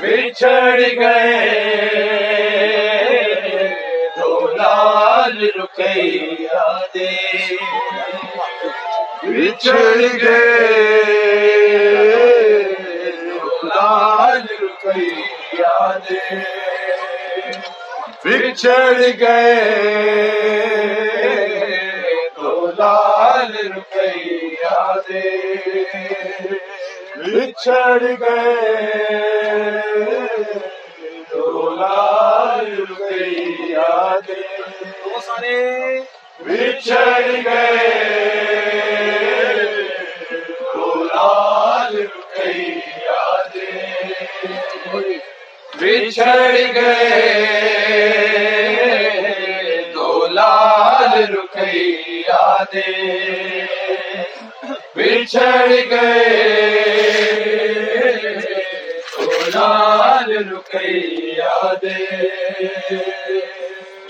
بچھڑ گئے دو لال رکیا دے بچھڑ گئے لال رکیا دے بچھڑ گئے چڑھ گئے۔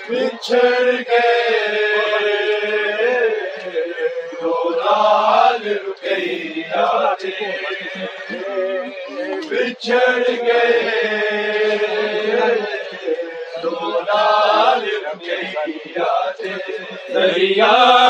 بچھڑ گئے دو بچھڑ گئے دو لال دریا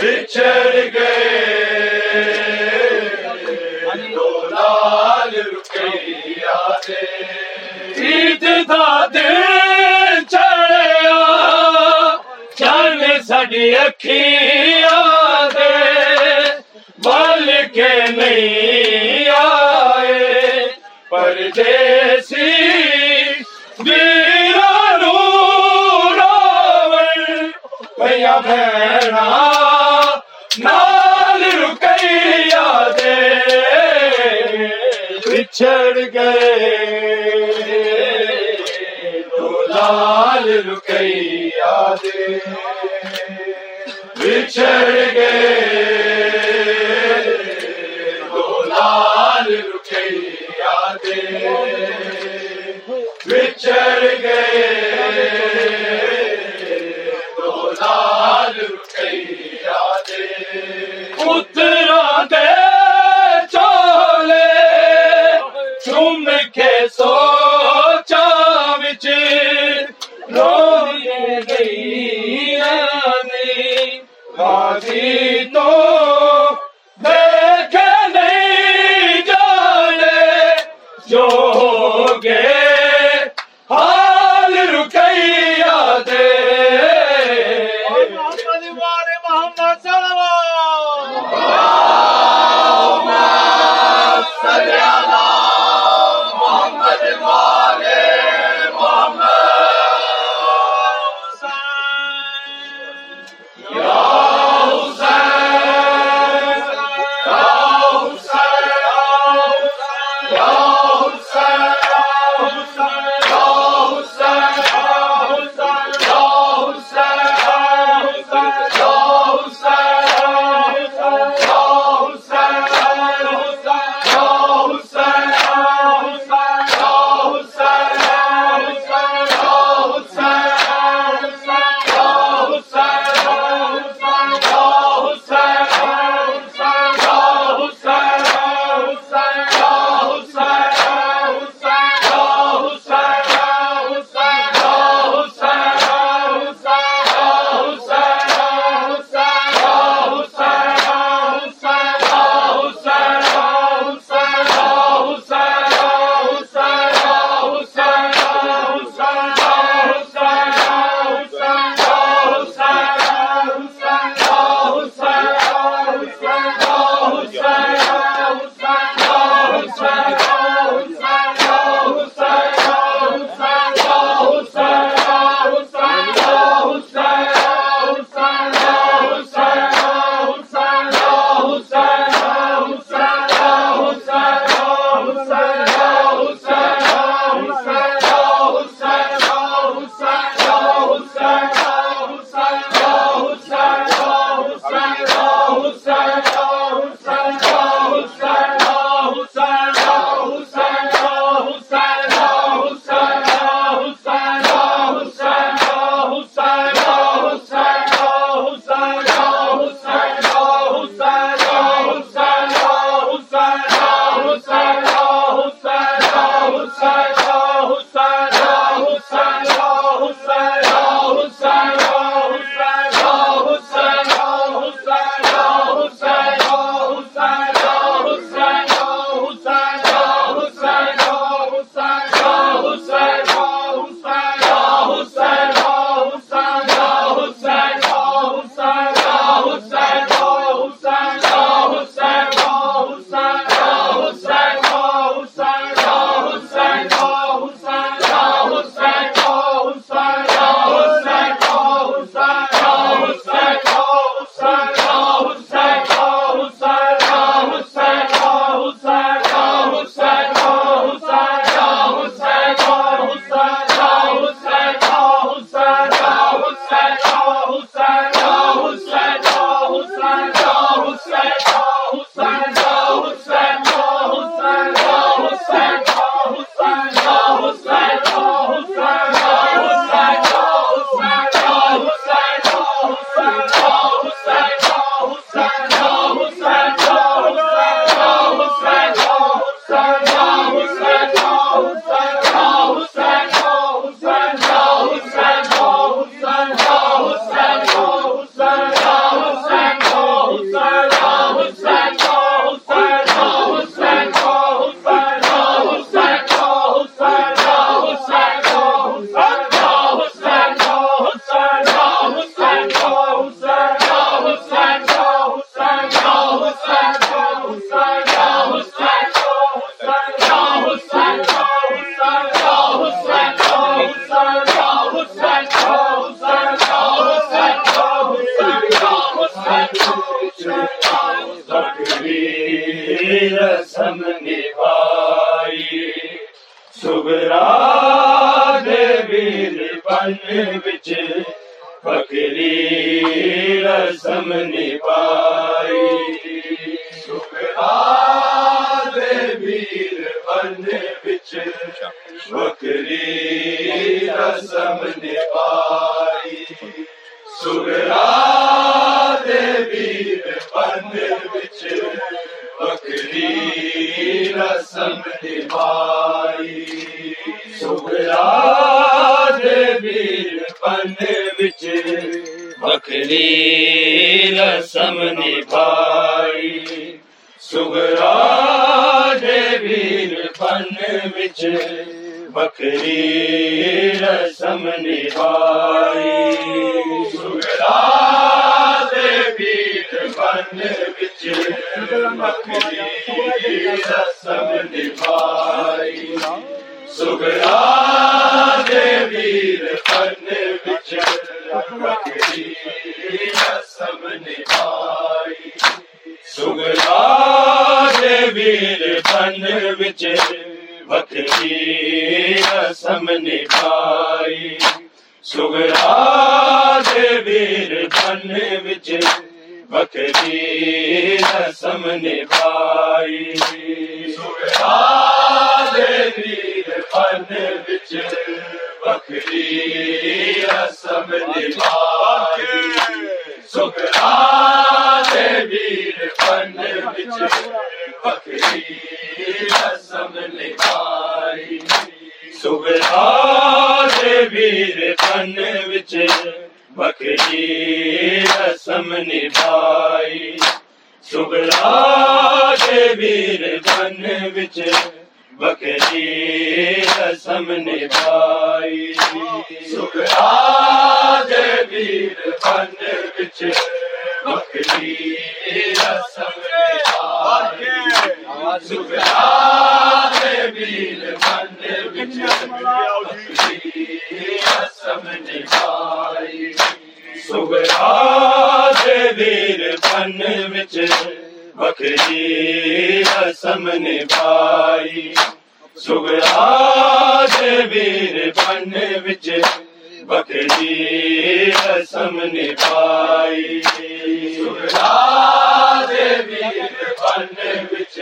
بچے گئے دو لال رکیا دے عید بچ بکری رسم نبھائی سگرا دیوی بن بچ بکری رسم نبھائی سگرا دیوی بن بچ بکری رسم نبھائی ہم نبھائی سگلا دے پیت بن بچ مکھری رسم نبھائی سگلا دے ویر بن بچ مکھری رسم نبھائی سگلا دے ویر بن بچ بکری رسم نبھائی سگرا دے ویر فن بچ بکری رسم نبھائی سگرا دے ویر فن بچ بکری رسم نبھائی سگرا دے ویر فن بچ پکڑی رسم نبھائی سبحا دے ویر پن وچ بکری رسم نبھائی سکھا بکری رسم نبھائی سگرا دے ویر فن بچ بکری رسم نبھائی سگرا دے ویر فن بچ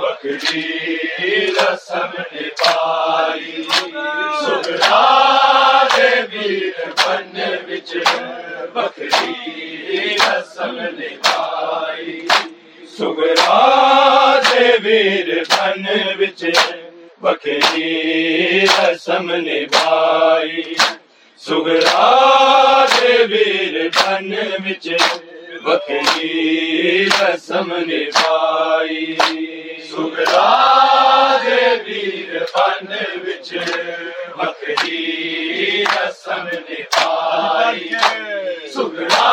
بکری رسم نبھائی سگرا دے ویر فن بچ بکری رسم نبھائی سگرا دے ویر فن بچ بکری رسم نبھائی سگرا دے بیر بن وچ وکری رسم نبھائی سگرا دے بیر بن وچ وکری رسم نبھائی سگرا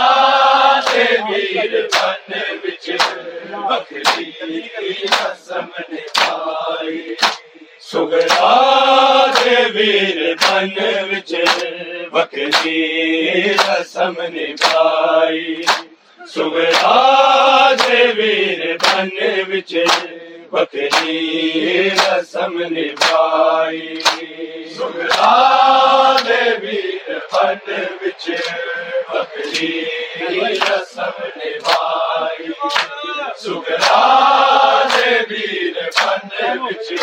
دے بن بچ بکری رسم نبھائی سگلا دے ویر بن وچ وکری رسم نبھائی سگلا جے ویر بن وچ بکری رسم نبھائی۔ سکرا دیوی پٹ بچ بکری رسم نبھائی۔ سکرا دیوی پٹ بچ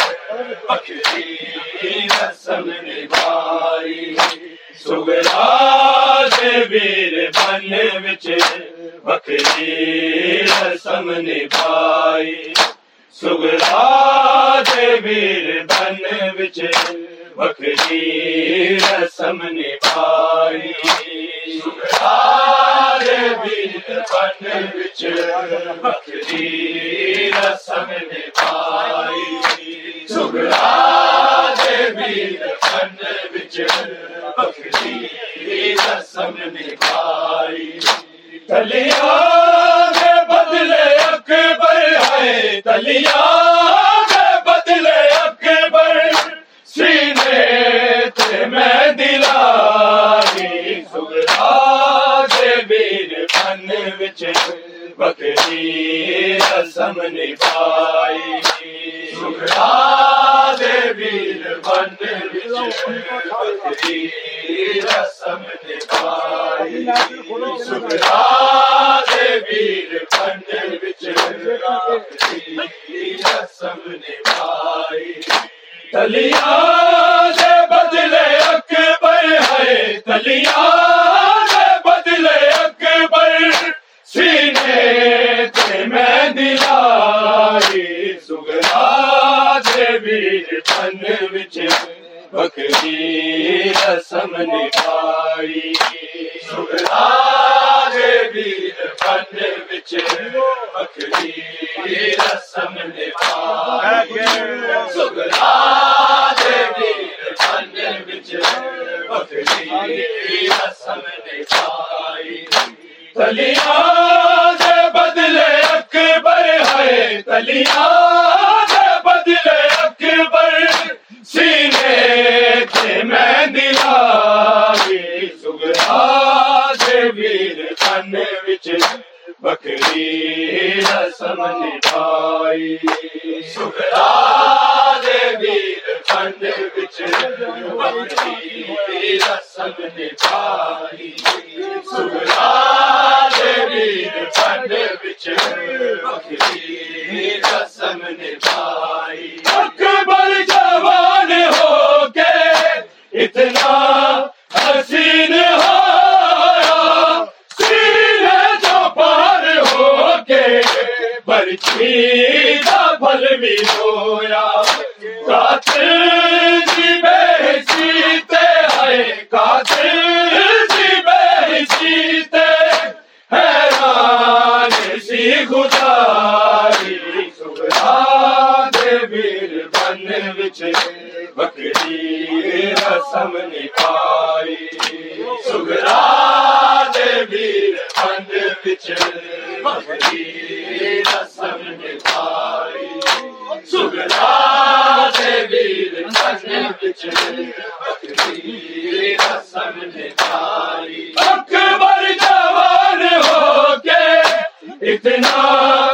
بکری رسم نبھائی۔ سگرا دیویر بن بچ بکری رسم نبھائی۔ سگلا دے بن وچ وکری رسم نبھائی سگلا دے بن رسم نبھائی بن رسم نبھائی بدلے اکبر تلیا دے بدلے اکبر۔ سینے تے میں دلائی سگرا دے ویر فن بچ بکری رسم نبھائی۔ تلیا دے بدلے اکبر ہے تلیا مرچ بکری رسم نبھائی۔ سبحان بھی فن وچ بکری رسم نبھائی۔ سبحان بھی فن وچ بکری رسم نبھائی۔ تلیاں بدلے اکبر ہے تلیاں ز بکری رسم نپائی سگرا دے ویر پنڈ بچ بکری رسم نپائی سگرا دے ویر پنڈ بچ بکری رسم نپائی اکبر جوان ہو کے اتنا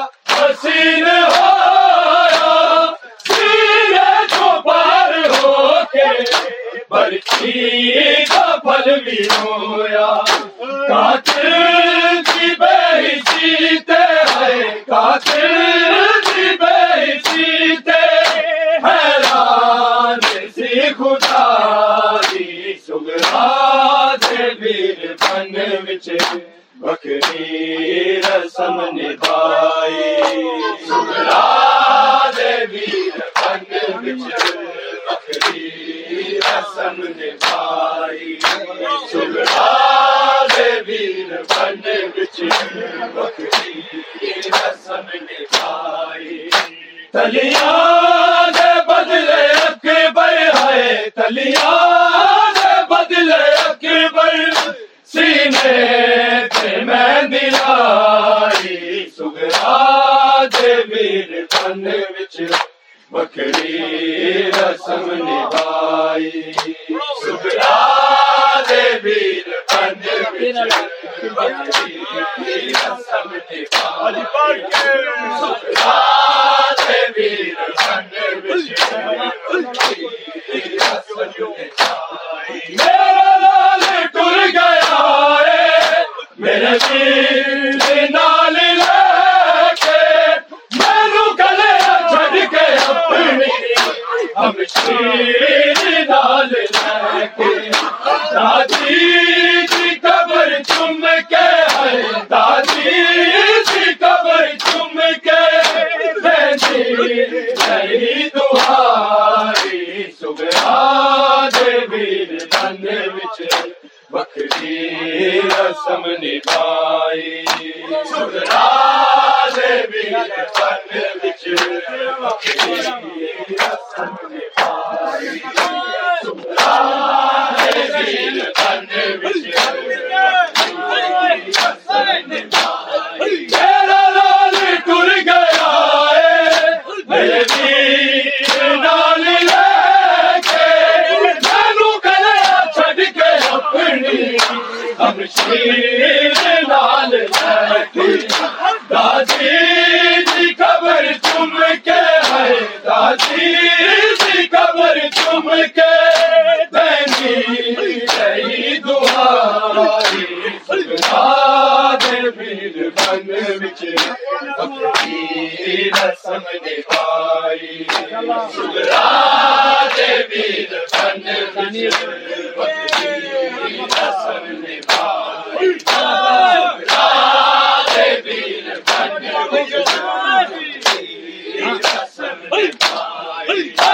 قسم نبھائی تلیاں بدلے اکبر ہے تلیاں بدلے اکبر سینے پہ میں دلائی سگرا دے میرے پن وچ بکری رسم نبھائی Thank you. کی رسم نبھائی Hey! Hey! Hey!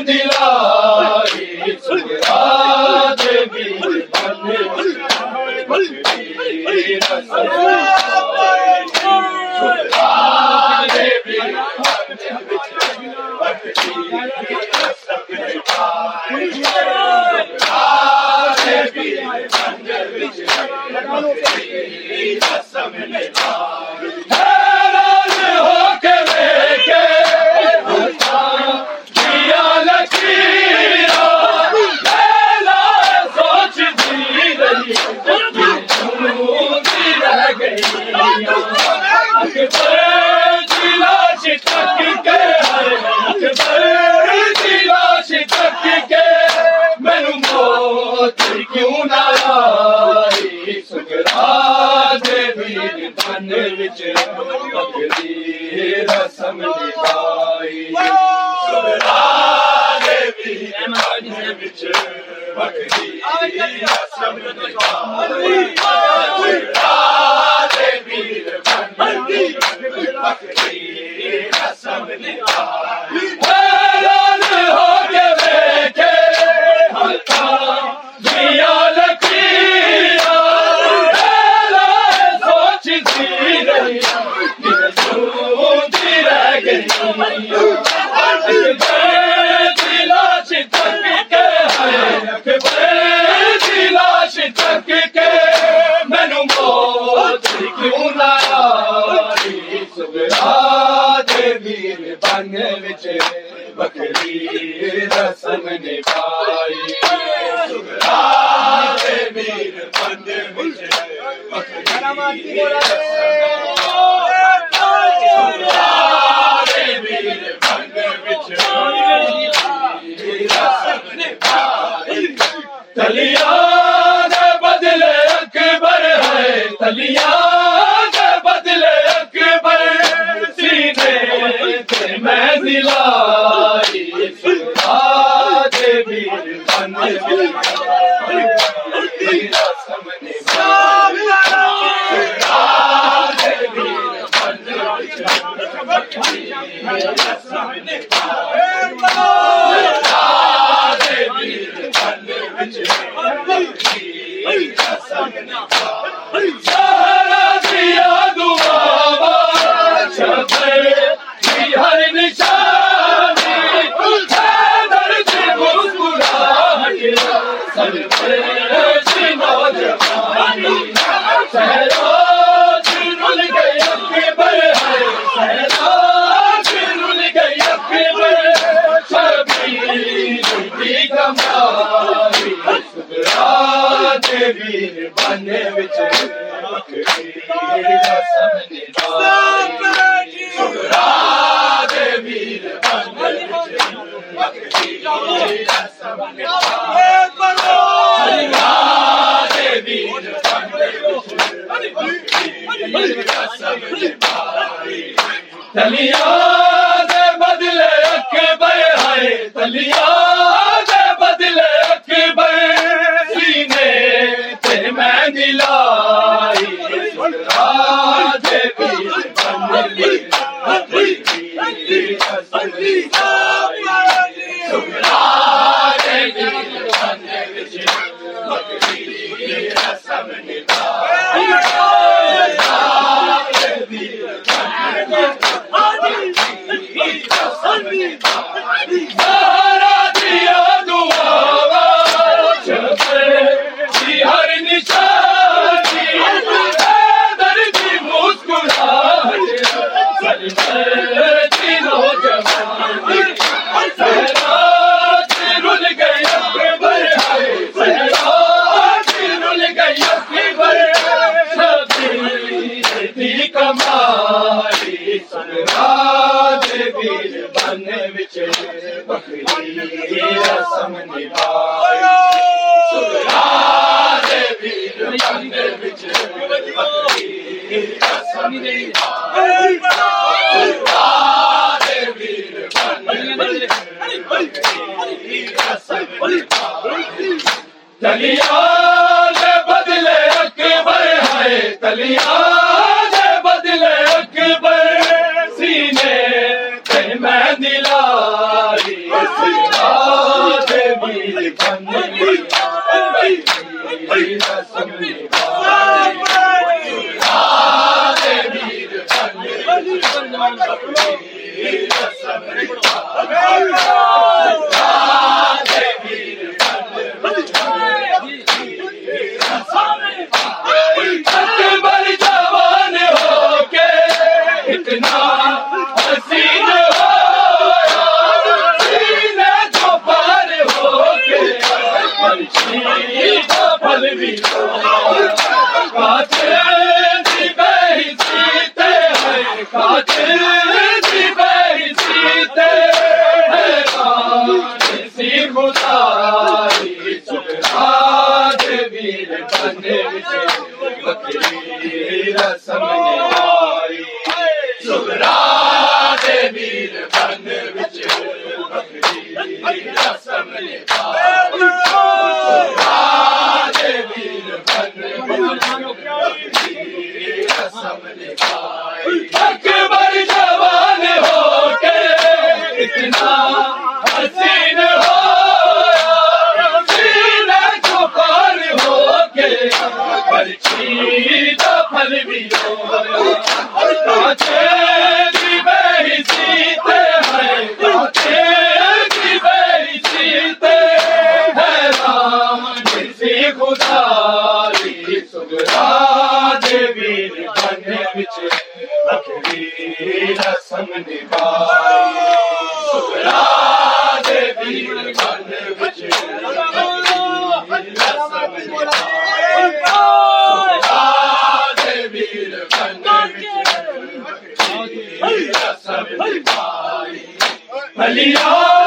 دلا تلیا بدلے بڑے ہائے تلیا تاری چکا دے بیر بنے سے بھلیا سب بھائی بھلیا